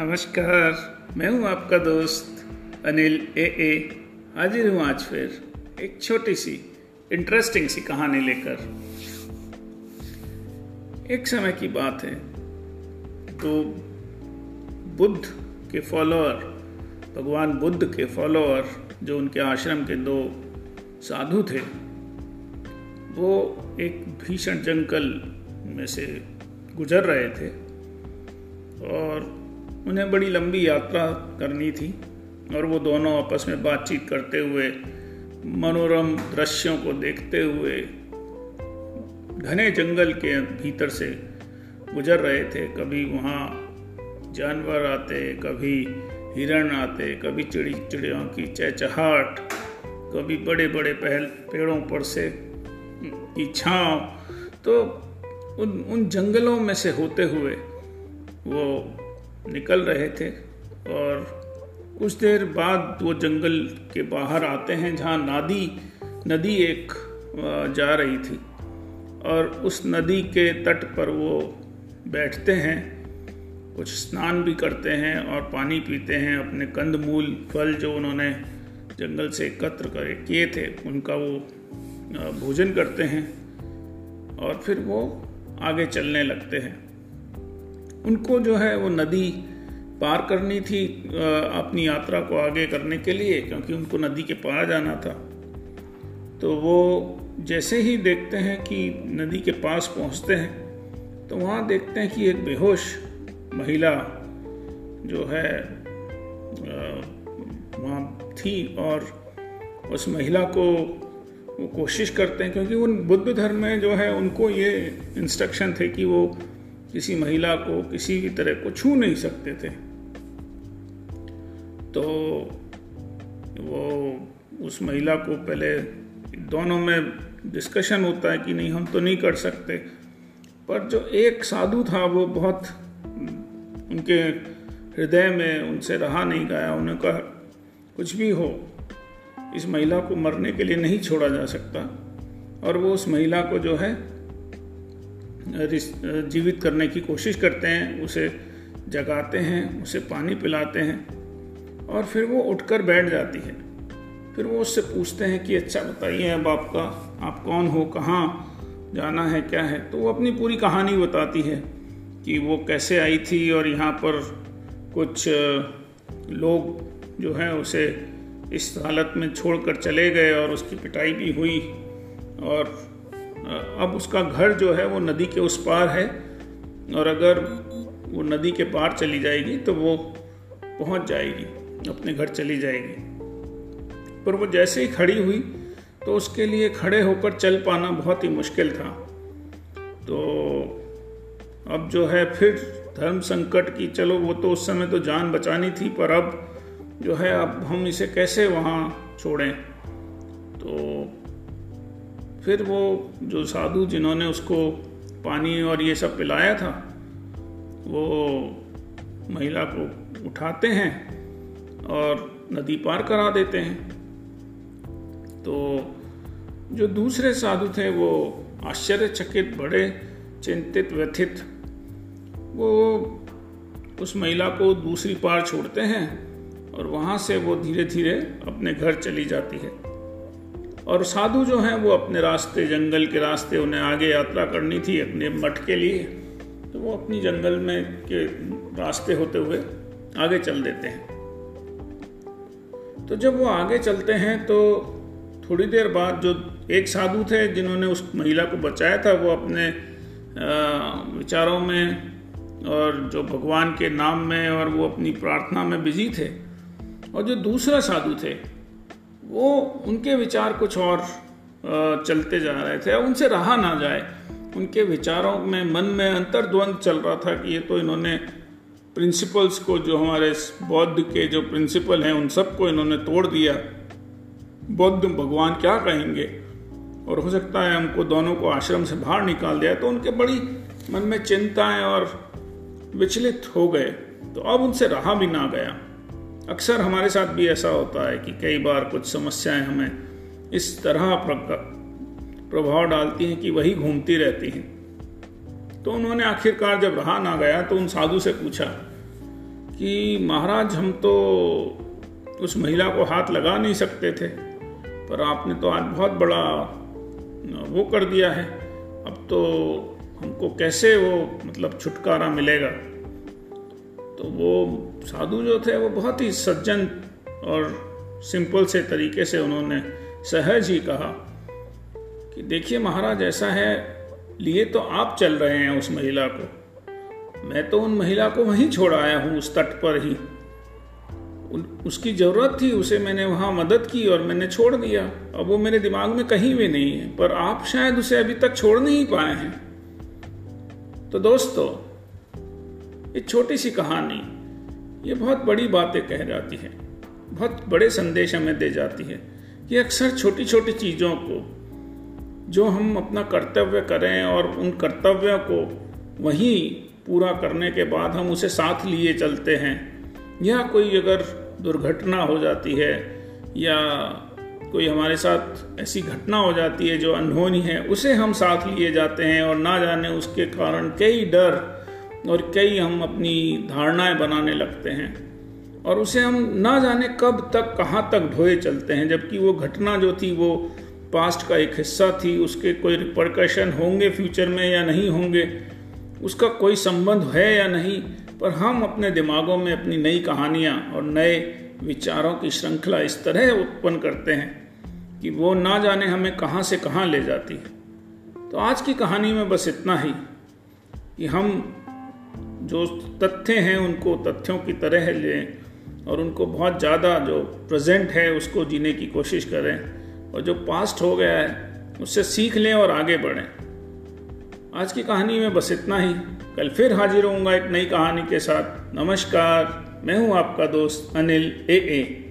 नमस्कार, मैं हूँ आपका दोस्त अनिल ए ए। हाजिर हूँ आज फिर एक छोटी सी इंटरेस्टिंग सी कहानी लेकर। एक समय की बात है तो बुद्ध के फॉलोअर भगवान बुद्ध के फॉलोअर जो उनके आश्रम के दो साधु थे, वो एक भीषण जंगल में से गुजर रहे थे और उन्हें बड़ी लंबी यात्रा करनी थी और वो दोनों आपस में बातचीत करते हुए, मनोरम दृश्यों को देखते हुए घने जंगल के भीतर से गुजर रहे थे। कभी वहाँ जानवर आते, कभी हिरण आते, कभी चिड़ी चिड़ियों की चहचहाट, कभी बड़े बड़े पहल, पेड़ों पर से की छाँव। तो उन उन जंगलों में से होते हुए वो निकल रहे थे और कुछ देर बाद वो जंगल के बाहर आते हैं, जहाँ नदी नदी एक जा रही थी। और उस नदी के तट पर वो बैठते हैं, कुछ स्नान भी करते हैं और पानी पीते हैं। अपने कंदमूल, फल जो उन्होंने जंगल से एकत्र कर, किए थे, उनका वो भोजन करते हैं और फिर वो आगे चलने लगते हैं। उनको जो है वो नदी पार करनी थी अपनी यात्रा को आगे करने के लिए, क्योंकि उनको नदी के पार जाना था। तो वो जैसे ही देखते हैं कि नदी के पास पहुँचते हैं तो वहाँ देखते हैं कि एक बेहोश महिला जो है वहाँ थी और उस महिला को वो कोशिश करते हैं, क्योंकि उन बुद्ध धर्म में जो है उनको ये इंस्ट्रक्शन थे कि वो किसी महिला को, किसी भी तरह को छू नहीं सकते थे। तो वो उस महिला को पहले दोनों में डिस्कशन होता है कि नहीं, हम तो नहीं कर सकते। पर जो एक साधु था, वो बहुत उनके हृदय में उनसे रहा नहीं, गया उन्हें कहा, कुछ भी हो, इस महिला को मरने के लिए नहीं छोड़ा जा सकता। और वो उस महिला को जो है जीवित करने की कोशिश करते हैं, उसे जगाते हैं, उसे पानी पिलाते हैं और फिर वो उठकर बैठ जाती है। फिर वो उससे पूछते हैं कि अच्छा बताइए अब आपका, आप कौन हो, कहाँ जाना है, क्या है? तो वो अपनी पूरी कहानी बताती है कि वो कैसे आई थी और यहाँ पर कुछ लोग जो हैं, उसे इस हालत में छोड़कर चले गए और उसकी पिटाई भी हुई और अब उसका घर जो है वो नदी के उस पार है और अगर वो नदी के पार चली जाएगी तो वो पहुँच जाएगी, अपने घर चली जाएगी। पर वो जैसे ही खड़ी हुई तो उसके लिए खड़े होकर चल पाना बहुत ही मुश्किल था। तो अब जो है फिर धर्म संकट की, चलो वो तो उस समय तो जान बचानी थी, पर अब जो है, अब हम इसे कैसे वहाँ छोड़ें? तो फिर वो जो साधु जिन्होंने उसको पानी और ये सब पिलाया था, वो महिला को उठाते हैं और नदी पार करा देते हैं। तो जो दूसरे साधु थे, वो आश्चर्यचकित, बड़े चिंतित, व्यथित, वो उस महिला को दूसरी पार छोड़ते हैं और वहाँ से वो धीरे धीरे अपने घर चली जाती है। और साधु जो हैं, वो अपने रास्ते, जंगल के रास्ते उन्हें आगे यात्रा करनी थी अपने मठ के लिए। तो वो अपनी जंगल में के रास्ते होते हुए आगे चल देते हैं। तो जब वो आगे चलते हैं तो थोड़ी देर बाद जो एक साधु थे, जिन्होंने उस महिला को बचाया था, वो अपने विचारों में और जो भगवान के नाम में और वो अपनी प्रार्थना में बिज़ी थे। और जो दूसरा साधु थे वो उनके विचार कुछ और चलते जा रहे थे। उनसे रहा ना जाए। उनके विचारों में, मन में अंतर्द्वंद चल रहा था कि ये तो इन्होंने प्रिंसिपल्स को जो हमारे बौद्ध के जो प्रिंसिपल हैं, उन सबको इन्होंने तोड़ दिया। बौद्ध भगवान क्या कहेंगे? और हो सकता है हमको दोनों को आश्रम से बाहर निकाल दिया। तो उनके बड़ी मन में चिंताएँ और विचलित हो गए। तो अब उनसे रहा भी ना गया। अक्सर हमारे साथ भी ऐसा होता है कि कई बार कुछ समस्याएँ हमें इस तरह प्रभाव डालती हैं कि वही घूमती रहती हैं। तो उन्होंने आखिरकार जब रहा ना गया तो उन साधु से पूछा कि, महाराज, हम तो उस महिला को हाथ लगा नहीं सकते थे, पर आपने तो आज बहुत बड़ा, वो कर दिया है। अब तो हमको कैसे वो मतलब छुटकारा मिलेगा? तो वो साधु जो थे वो बहुत ही सज्जन और सिंपल से तरीके से उन्होंने सहज ही कहा कि देखिए महाराज ऐसा है लिए तो आप चल रहे हैं उस महिला को। मैं तो उन महिला को वहीं छोड़ आया हूँ उस तट पर ही। उन, उसकी ज़रूरत थी उसे मैंने वहाँ मदद की और मैंने छोड़ दिया। अब वो मेरे दिमाग में कहीं भी नहीं है पर आप शायद उसे अभी तक छोड़ नहीं पाए हैं। तो दोस्तों ये छोटी सी कहानी, ये बहुत बड़ी बातें कह जाती है। बहुत बड़े संदेश हमें दे जाती है कि अक्सर छोटी छोटी चीज़ों को, जो हम अपना कर्तव्य करें और उन कर्तव्यों को वहीं पूरा करने के बाद हम उसे साथ लिए चलते हैं, या कोई अगर दुर्घटना हो जाती है, या कोई हमारे साथ ऐसी घटना हो जाती है जो अनहोनी है, उसे हम साथ लिए जाते हैं और ना जाने उसके कारण कई डर और कई हम अपनी धारणाएँ बनाने लगते हैं और उसे हम ना जाने कब तक, कहाँ तक ढोए चलते हैं। जबकि वो घटना जो थी, वो पास्ट का एक हिस्सा थी। उसके कोई रिपरकशन होंगे फ्यूचर में या नहीं होंगे, उसका कोई संबंध है या नहीं, पर हम अपने दिमागों में अपनी नई कहानियाँ और नए विचारों की श्रृंखला इस तरह उत्पन्न करते हैं कि वो ना जाने हमें कहाँ से कहाँ ले जाती तो आज की कहानी में बस इतना ही कि हम जो तथ्य हैं उनको तथ्यों की तरह लें और उनको बहुत ज़्यादा जो प्रेजेंट है उसको जीने की कोशिश करें और जो पास्ट हो गया है, उससे सीख लें और आगे बढ़ें। आज की कहानी में बस इतना ही। कल फिर हाजिर होऊँगा एक नई कहानी के साथ। नमस्कार। मैं हूँ आपका दोस्त अनिल ए ए